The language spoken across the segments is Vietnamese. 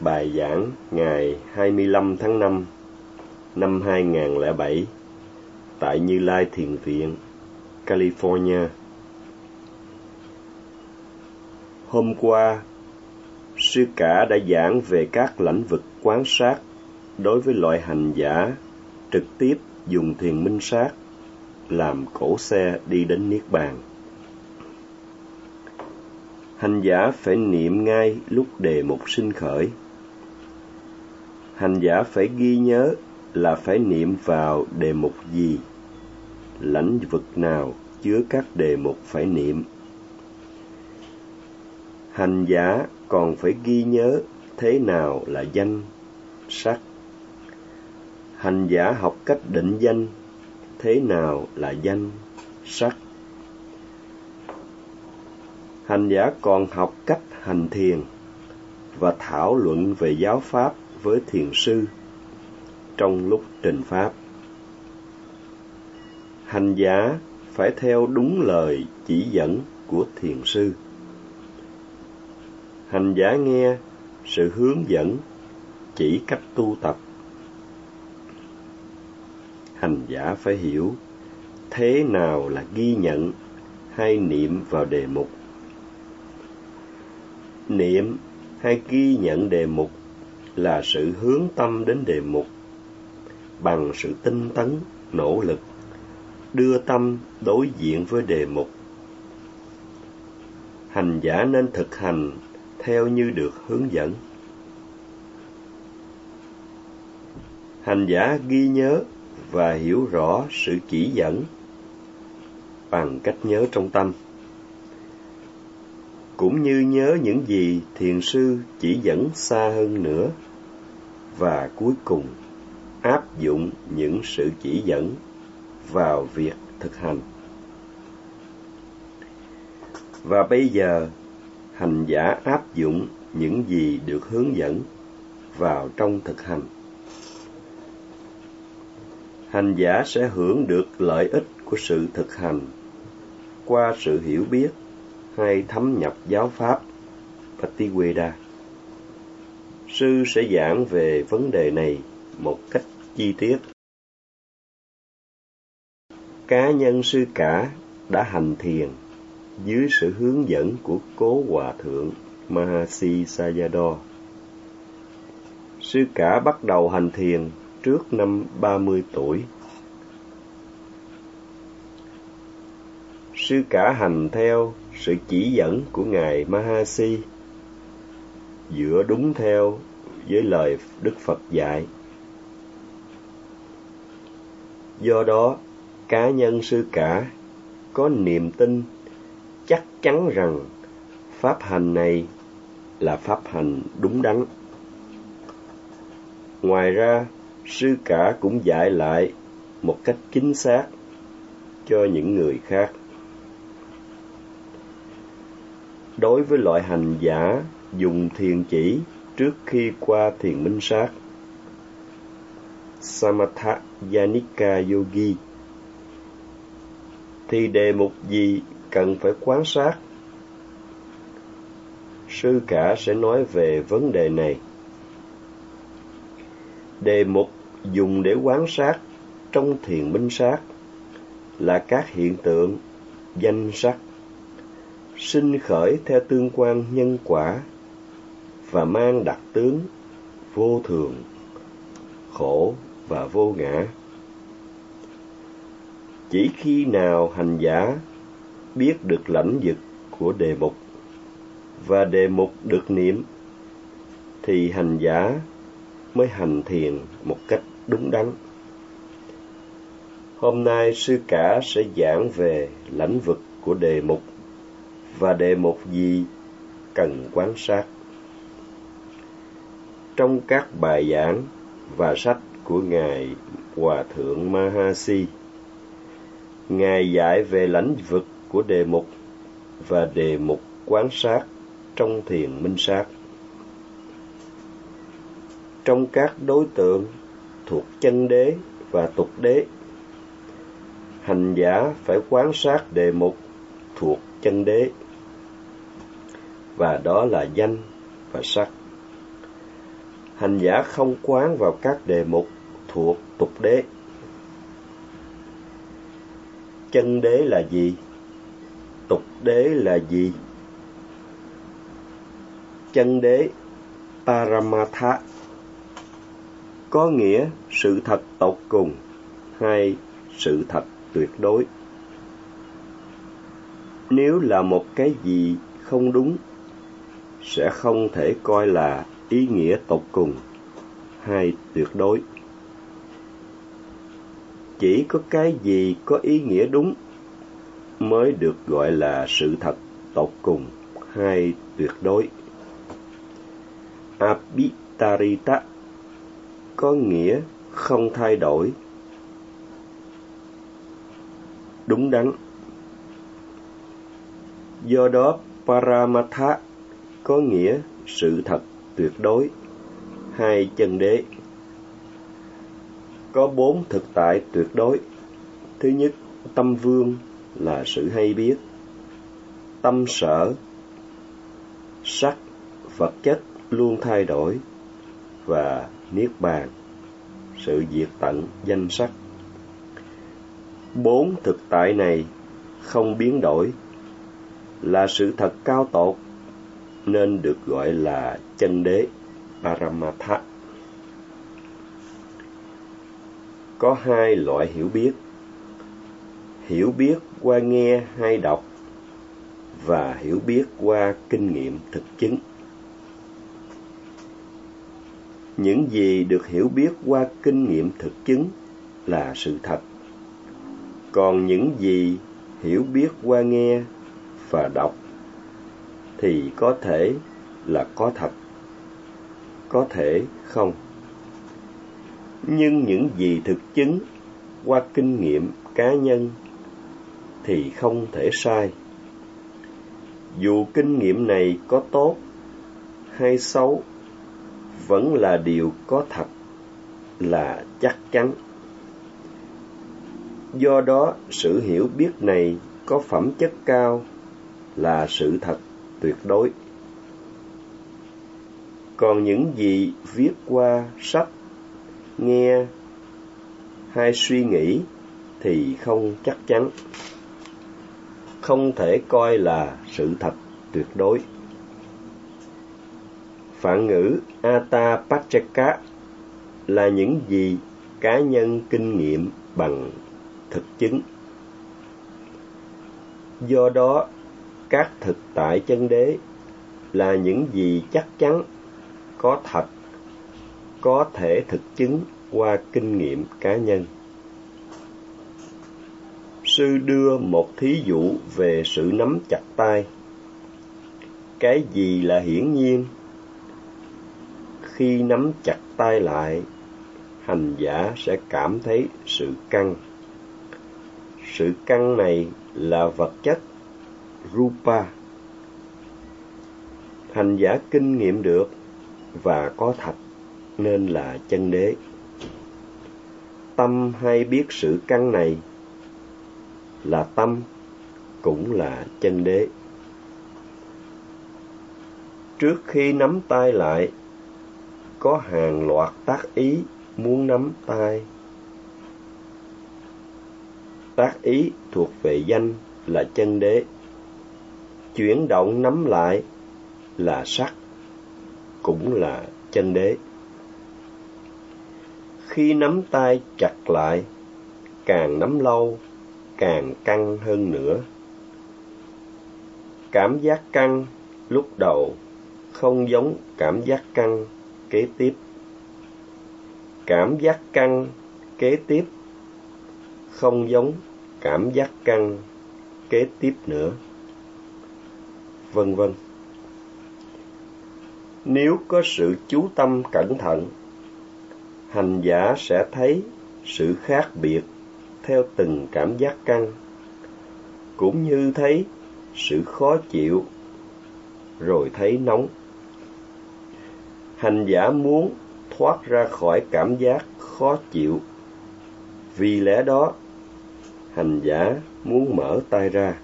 Bài giảng ngày 25 tháng 5 năm 2007 tại Như Lai Thiền Viện, California. Hôm qua, sư cả đã giảng về các lĩnh vực quán sát đối với loại hành giả trực tiếp dùng thiền minh sát làm cổ xe đi đến Niết Bàn. Hành giả phải niệm ngay lúc đề mục sinh khởi. Hành giả phải ghi nhớ là phải niệm vào đề mục gì, lãnh vực nào chứa các đề mục phải niệm. Hành giả còn phải ghi nhớ thế nào là danh, sắc. Hành giả học cách định danh thế nào là danh, sắc. Hành giả còn học cách hành thiền và thảo luận về giáo pháp với thiền sư trong lúc trình pháp. Hành giả phải theo đúng lời chỉ dẫn của thiền sư. Hành giả nghe sự hướng dẫn, chỉ cách tu tập. Hành giả phải hiểu thế nào là ghi nhận hay niệm vào đề mục. Niệm hay ghi nhận đề mục là sự hướng tâm đến đề mục bằng sự tinh tấn, nỗ lực, đưa tâm đối diện với đề mục. Hành giả nên thực hành theo như được hướng dẫn. Hành giả ghi nhớ và hiểu rõ sự chỉ dẫn bằng cách nhớ trong tâm cũng như nhớ những gì thiền sư chỉ dẫn xa hơn nữa và cuối cùng áp dụng những sự chỉ dẫn vào việc thực hành và bây giờ, hành giả áp dụng những gì được hướng dẫn vào trong thực hành hành giả sẽ hưởng được lợi ích của sự thực hành qua sự hiểu biết hay thấm nhập giáo pháp Patiweda. Sư sẽ giảng về vấn đề này một cách chi tiết. Cá nhân sư cả đã hành thiền dưới sự hướng dẫn của cố hòa thượng Mahasi Sayadaw. Sư cả bắt đầu hành thiền trước năm 30 tuổi. Sư cả hành theo sự chỉ dẫn của Ngài Mahasi dựa đúng theo với lời Đức Phật dạy. Do đó, cá nhân sư cả có niềm tin chắc chắn rằng pháp hành này là pháp hành đúng đắn. Ngoài ra, sư cả cũng dạy lại một cách chính xác cho những người khác. Đối với loại hành giả dùng thiền chỉ trước khi qua thiền minh sát, Samatha Yanika Yogi, thì đề mục gì cần phải quan sát? Sư cả sẽ nói về vấn đề này. Đề mục dùng để quan sát trong thiền minh sát là các hiện tượng danh sắc sinh khởi theo tương quan nhân quả và mang đặc tướng vô thường, khổ và vô ngã chỉ khi nào hành giả biết được lãnh vực của đề mục và đề mục được niệm, thì hành giả mới hành thiền một cách đúng đắn hôm nay sư cả sẽ giảng về lãnh vực của đề mục và đề mục gì cần quan sát. Trong các bài giảng và sách của Ngài Hòa Thượng Mahasi, Ngài dạy về lãnh vực của đề mục và đề mục quán sát trong thiền minh sát. Trong các đối tượng thuộc chân đế và tục đế, hành giả phải quán sát đề mục thuộc chân đế và đó là danh và sắc hành giả không quán vào các đề mục thuộc tục đế. Chân đế là gì? Tục đế là gì? Chân đế, Paramatha, có nghĩa sự thật tột cùng hay sự thật tuyệt đối. Nếu là một cái gì không đúng, sẽ không thể coi là ý nghĩa tột cùng, hay tuyệt đối. Chỉ có cái gì có ý nghĩa đúng mới được gọi là sự thật tột cùng hay tuyệt đối. Abitarita có nghĩa không thay đổi. Đúng đắn. Do đó paramatha có nghĩa sự thật tuyệt đối. Hai chân đế. Có bốn thực tại tuyệt đối. Thứ nhất, tâm vương là sự hay biết. Tâm sở, sắc, vật chất luôn thay đổi và niết bàn, sự diệt tận danh sắc. Bốn thực tại này không biến đổi, là sự thật cao tột nên được gọi là chân đế, Paramatha. Có hai loại hiểu biết. Hiểu biết qua nghe hay đọc và hiểu biết qua kinh nghiệm thực chứng. Những gì được hiểu biết qua kinh nghiệm thực chứng là sự thật. Còn những gì hiểu biết qua nghe và đọc thì có thể là có thật, có thể không. Nhưng những gì thực chứng qua kinh nghiệm cá nhân thì không thể sai. Dù kinh nghiệm này có tốt hay xấu, vẫn là điều có thật, là chắc chắn. Do đó, sự hiểu biết này có phẩm chất cao là sự thật tuyệt đối. Còn những gì viết qua sách, nghe hay suy nghĩ thì không chắc chắn, không thể coi là sự thật tuyệt đối. Phản ngữ Atapachaka là những gì cá nhân kinh nghiệm bằng thực chứng. Do đó, các thực tại chân đế là những gì chắc chắn, có thật, có thể thực chứng qua kinh nghiệm cá nhân. Sư đưa một thí dụ về sự nắm chặt tay. Cái gì là hiển nhiên? Khi nắm chặt tay lại, hành giả sẽ cảm thấy sự căng. Sự căng này là vật chất Rupa. Hành giả kinh nghiệm được và có thật nên là chân đế. Tâm hay biết sự căn này là tâm cũng là chân đế. Trước khi nắm tay lại, có hàng loạt tác ý muốn nắm tay. Tác ý thuộc về danh là chân đế chuyển động nắm lại là sắc, cũng là chân đế. Khi nắm tay chặt lại, càng nắm lâu, càng căng hơn nữa. Cảm giác căng lúc đầu không giống cảm giác căng kế tiếp. Cảm giác căng kế tiếp không giống cảm giác căng kế tiếp nữa vân vân. Nếu có sự chú tâm cẩn thận, hành giả sẽ thấy sự khác biệt theo từng cảm giác căng, cũng như thấy sự khó chịu, rồi thấy nóng. Hành giả muốn thoát ra khỏi cảm giác khó chịu, vì lẽ đó hành giả muốn mở tay ra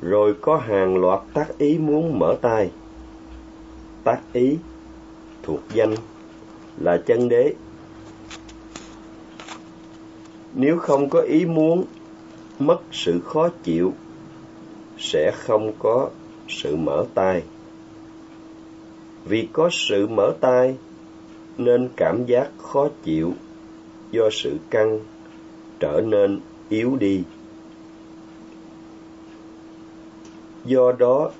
rồi có hàng loạt tác ý muốn mở tay. Tác ý thuộc danh là chân đế. Nếu không có ý muốn mất sự khó chịu, sẽ không có sự mở tay vì có sự mở tay nên cảm giác khó chịu do sự căng trở nên yếu đi. Do đó,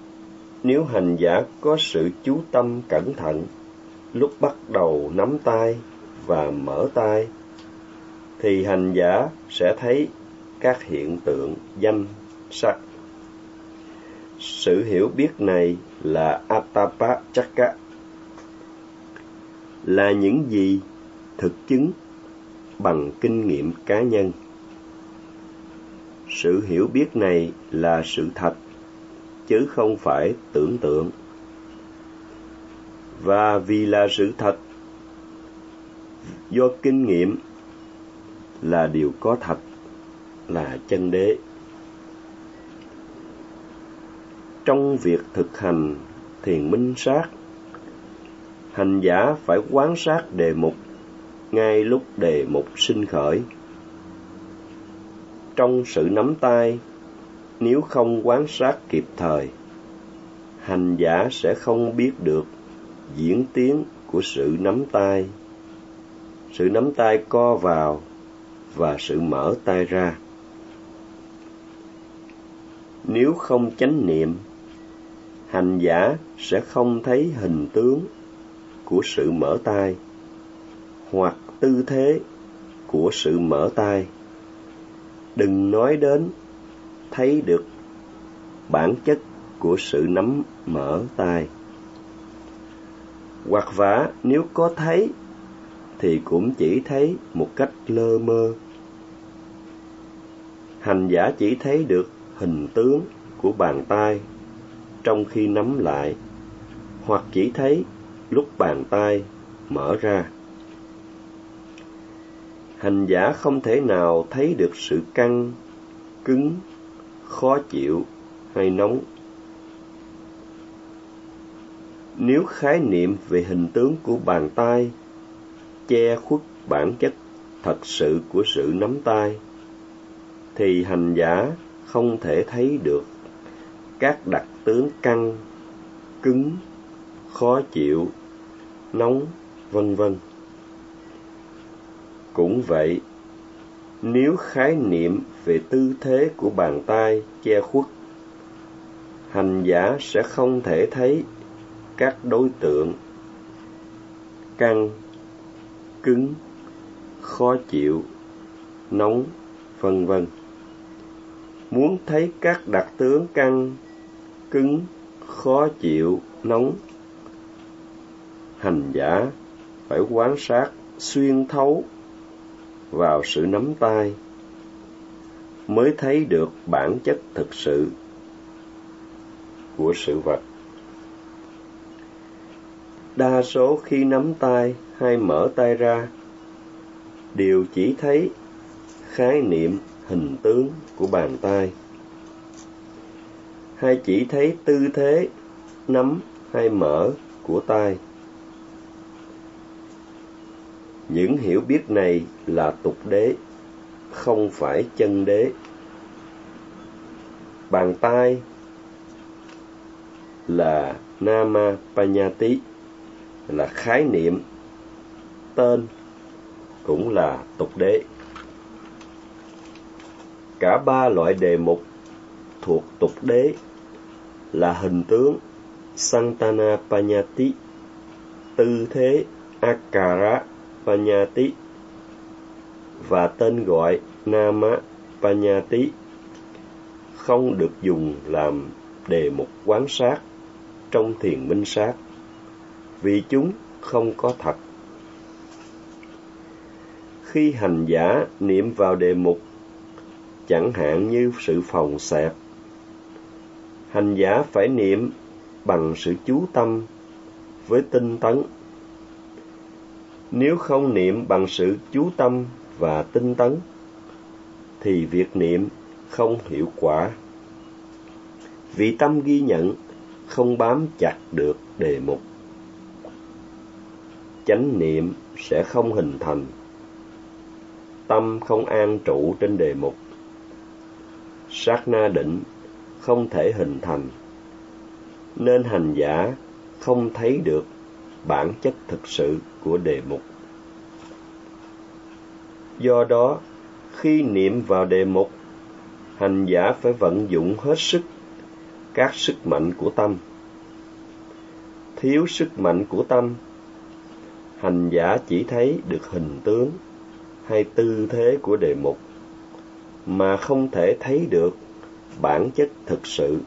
nếu hành giả có sự chú tâm cẩn thận, lúc bắt đầu nắm tay và mở tay, thì hành giả sẽ thấy các hiện tượng danh sắc. Sự hiểu biết này là atapachaka. Là những gì thực chứng bằng kinh nghiệm cá nhân. Sự hiểu biết này là sự thật chứ không phải tưởng tượng. Và vì là sự thật, do kinh nghiệm là điều có thật, là chân đế. Trong việc thực hành thiền minh sát, hành giả phải quán sát đề mục ngay lúc đề mục sinh khởi. Trong sự nắm tay nếu không quán sát kịp thời, hành giả sẽ không biết được diễn tiến của sự nắm tay. Sự nắm tay co vào và sự mở tay ra. Nếu không chánh niệm, hành giả sẽ không thấy hình tướng của sự mở tay hoặc tư thế của sự mở tay. Đừng nói đến thấy được bản chất của sự nắm mở tay hoặc vả, nếu có thấy, thì cũng chỉ thấy một cách lơ mơ. Hành giả chỉ thấy được hình tướng của bàn tay trong khi nắm lại, hoặc chỉ thấy lúc bàn tay mở ra. Hành giả không thể nào thấy được sự căng, cứng khó chịu hay nóng. Nếu khái niệm về hình tướng của bàn tay che khuất bản chất thật sự của sự nắm tay, thì hành giả không thể thấy được các đặc tướng căng, cứng, khó chịu, nóng, vân vân. Cũng vậy nếu khái niệm về tư thế của bàn tay che khuất, hành giả sẽ không thể thấy các đối tượng căng, cứng, khó chịu, nóng, vân vân. Muốn thấy các đặc tướng căng, cứng, khó chịu, nóng, hành giả phải quan sát xuyên thấu vào sự nắm tay, mới thấy được bản chất thực sự của sự vật. Đa số khi nắm tay hay mở tay ra, đều chỉ thấy khái niệm hình tướng của bàn tay, hay chỉ thấy tư thế nắm hay mở của tay những hiểu biết này là tục đế không phải chân đế. Bàn tay là nama panyati là khái niệm. Tên cũng là tục đế. Cả ba loại đề mục thuộc tục đế là hình tướng Santana Panyati, tư thế Akara Panyati và tên gọi Nama Panyati không được dùng làm đề mục quán sát trong thiền minh sát, vì chúng không có thật. Khi hành giả niệm vào đề mục, chẳng hạn như sự phòng xẹp, hành giả phải niệm bằng sự chú tâm với tinh tấn nếu không niệm bằng sự chú tâm và tinh tấn, thì việc niệm không hiệu quả. Vì tâm ghi nhận, không bám chặt được đề mục. Chánh niệm sẽ không hình thành. Tâm không an trụ trên đề mục. Sát na định không thể hình thành. Nên hành giả không thấy được bản chất thực sự của đề mục. Do đó, khi niệm vào đề mục, hành giả phải vận dụng hết sức, các sức mạnh của tâm. Thiếu sức mạnh của tâm, hành giả chỉ thấy được hình tướng hay tư thế của đề mục, mà không thể thấy được bản chất thực sự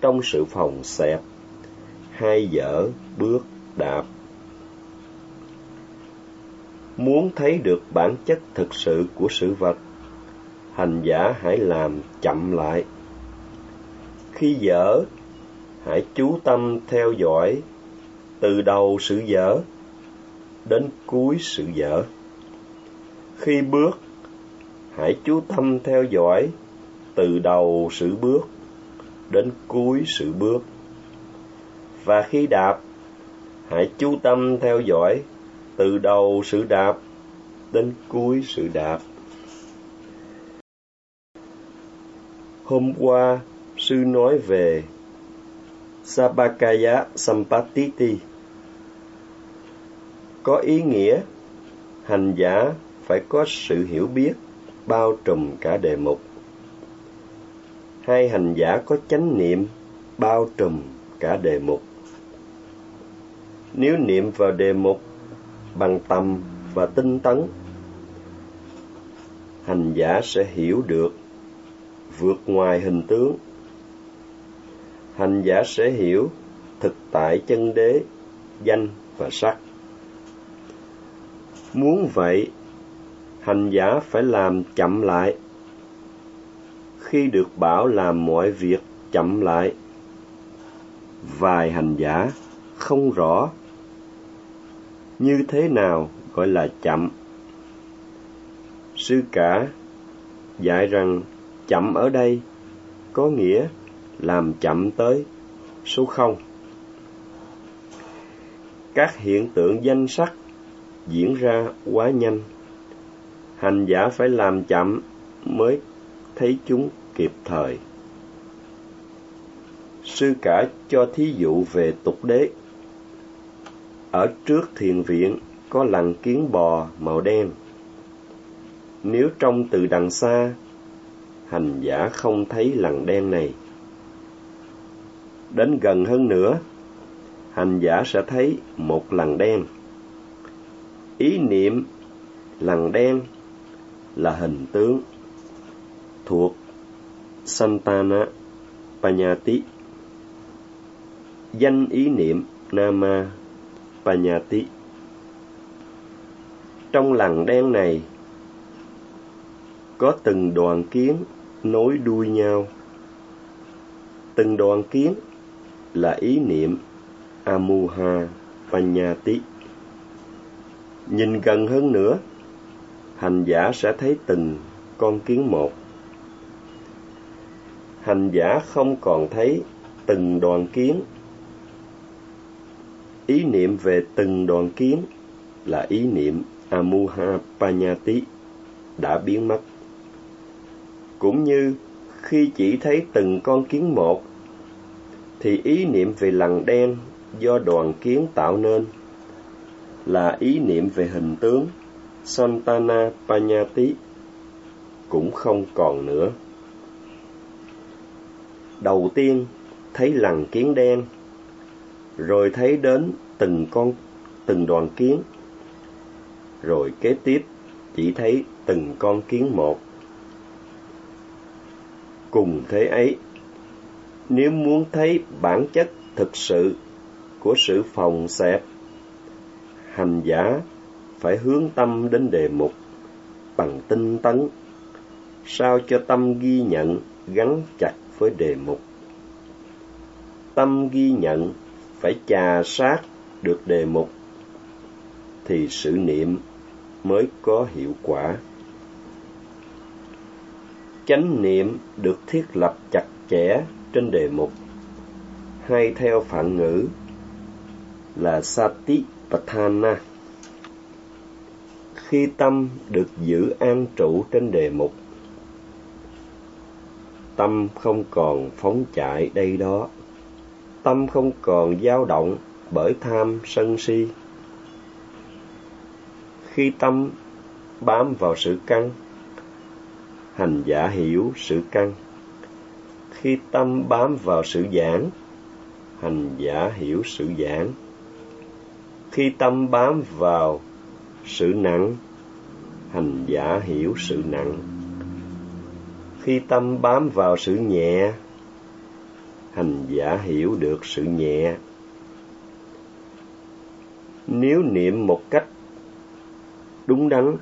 trong sự phòng xẹp, hai dở bước đạp muốn thấy được bản chất thực sự của sự vật, hành giả hãy làm chậm lại. Khi dở, hãy chú tâm theo dõi từ đầu sự dở đến cuối sự dở. Khi bước, hãy chú tâm theo dõi từ đầu sự bước đến cuối sự bước. Và khi đạp hãy chú tâm theo dõi từ đầu sự đạp đến cuối sự đạp. Hôm qua, sư nói về Sabakaya Sampatiti. Có ý nghĩa, hành giả phải có sự hiểu biết bao trùm cả đề mục. Hai hành giả có chánh niệm bao trùm cả đề mục nếu niệm vào đề mục bằng tâm và tinh tấn, hành giả sẽ hiểu được, vượt ngoài hình tướng. Hành giả sẽ hiểu thực tại chân đế, danh và sắc. Muốn vậy, hành giả phải làm chậm lại. Khi được bảo làm mọi việc chậm lại, vài hành giả không rõ như thế nào gọi là chậm? Sư cả dạy rằng chậm ở đây có nghĩa làm chậm tới số không. Các hiện tượng danh sắc diễn ra quá nhanh. Hành giả phải làm chậm mới thấy chúng kịp thời. Sư cả cho thí dụ về tục đế ở trước thiền viện có lằn kiến bò màu đen. Nếu trông từ đằng xa, hành giả không thấy lằn đen này. Đến gần hơn nữa, hành giả sẽ thấy một lằn đen. Ý niệm lằn đen là hình tướng thuộc Santana Panyati. Danh ý niệm Nama và nhà tị trong lằn đen này, có từng đoàn kiến nối đuôi nhau. Từng đoàn kiến là ý niệm Amuha Panyati nhìn gần hơn nữa, hành giả sẽ thấy từng con kiến một. Hành giả không còn thấy từng đoàn kiến ý niệm về từng đoàn kiến là ý niệm amuha panyati đã biến mất cũng như khi chỉ thấy từng con kiến một thì ý niệm về lằn đen do đoàn kiến tạo nên là ý niệm về hình tướng Santana Panyati cũng không còn nữa. Đầu tiên thấy lằn kiến đen, rồi thấy đến từng con từng đoàn kiến, rồi kế tiếp chỉ thấy từng con kiến một. Cùng thế ấy, nếu muốn thấy bản chất thực sự của sự phòng xẹp, hành giả phải hướng tâm đến đề mục bằng tinh tấn, sao cho tâm ghi nhận gắn chặt với đề mục. Tâm ghi nhận phải chà sát được đề mục, thì sự niệm mới có hiệu quả. Chánh niệm được thiết lập chặt chẽ trên đề mục, hay theo phản ngữ là sati Satipatthana. Khi tâm được giữ an trụ trên đề mục tâm không còn phóng chạy đây đó tâm không còn dao động bởi tham sân si. Khi tâm bám vào sự căn, hành giả hiểu sự căn. Khi tâm bám vào sự giảng, hành giả hiểu sự giảng. Khi tâm bám vào sự nặng, hành giả hiểu sự nặng. Khi tâm bám vào sự nhẹ hành giả hiểu được sự nhẹ. Nếu niệm một cách đúng đắn,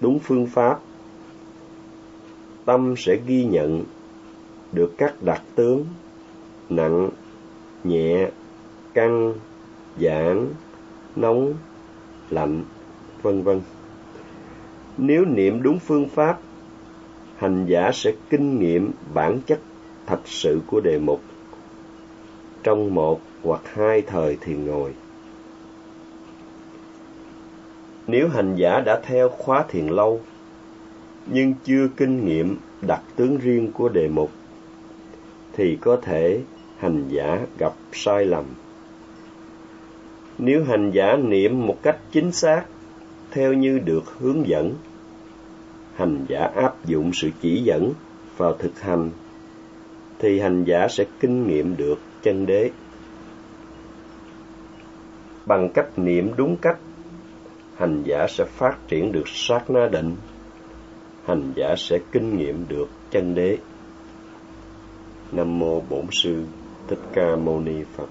đúng phương pháp, tâm sẽ ghi nhận được các đặc tướng nặng, nhẹ, căng, giãn, nóng, lạnh, vân vân. Nếu niệm đúng phương pháp, hành giả sẽ kinh nghiệm bản chất thật sự của đề mục. Trong một hoặc hai thời thiền ngồi. Nếu hành giả đã theo khóa thiền lâu, nhưng chưa kinh nghiệm đặc tướng riêng của đề mục, thì có thể hành giả gặp sai lầm. Nếu hành giả niệm một cách chính xác, theo như được hướng dẫn, hành giả áp dụng sự chỉ dẫn vào thực hành thì hành giả sẽ kinh nghiệm được chân đế. Bằng cách niệm đúng cách, hành giả sẽ phát triển được sát na định. Hành giả sẽ kinh nghiệm được chân đế. Nam mô bổn sư thích ca mâu ni phật.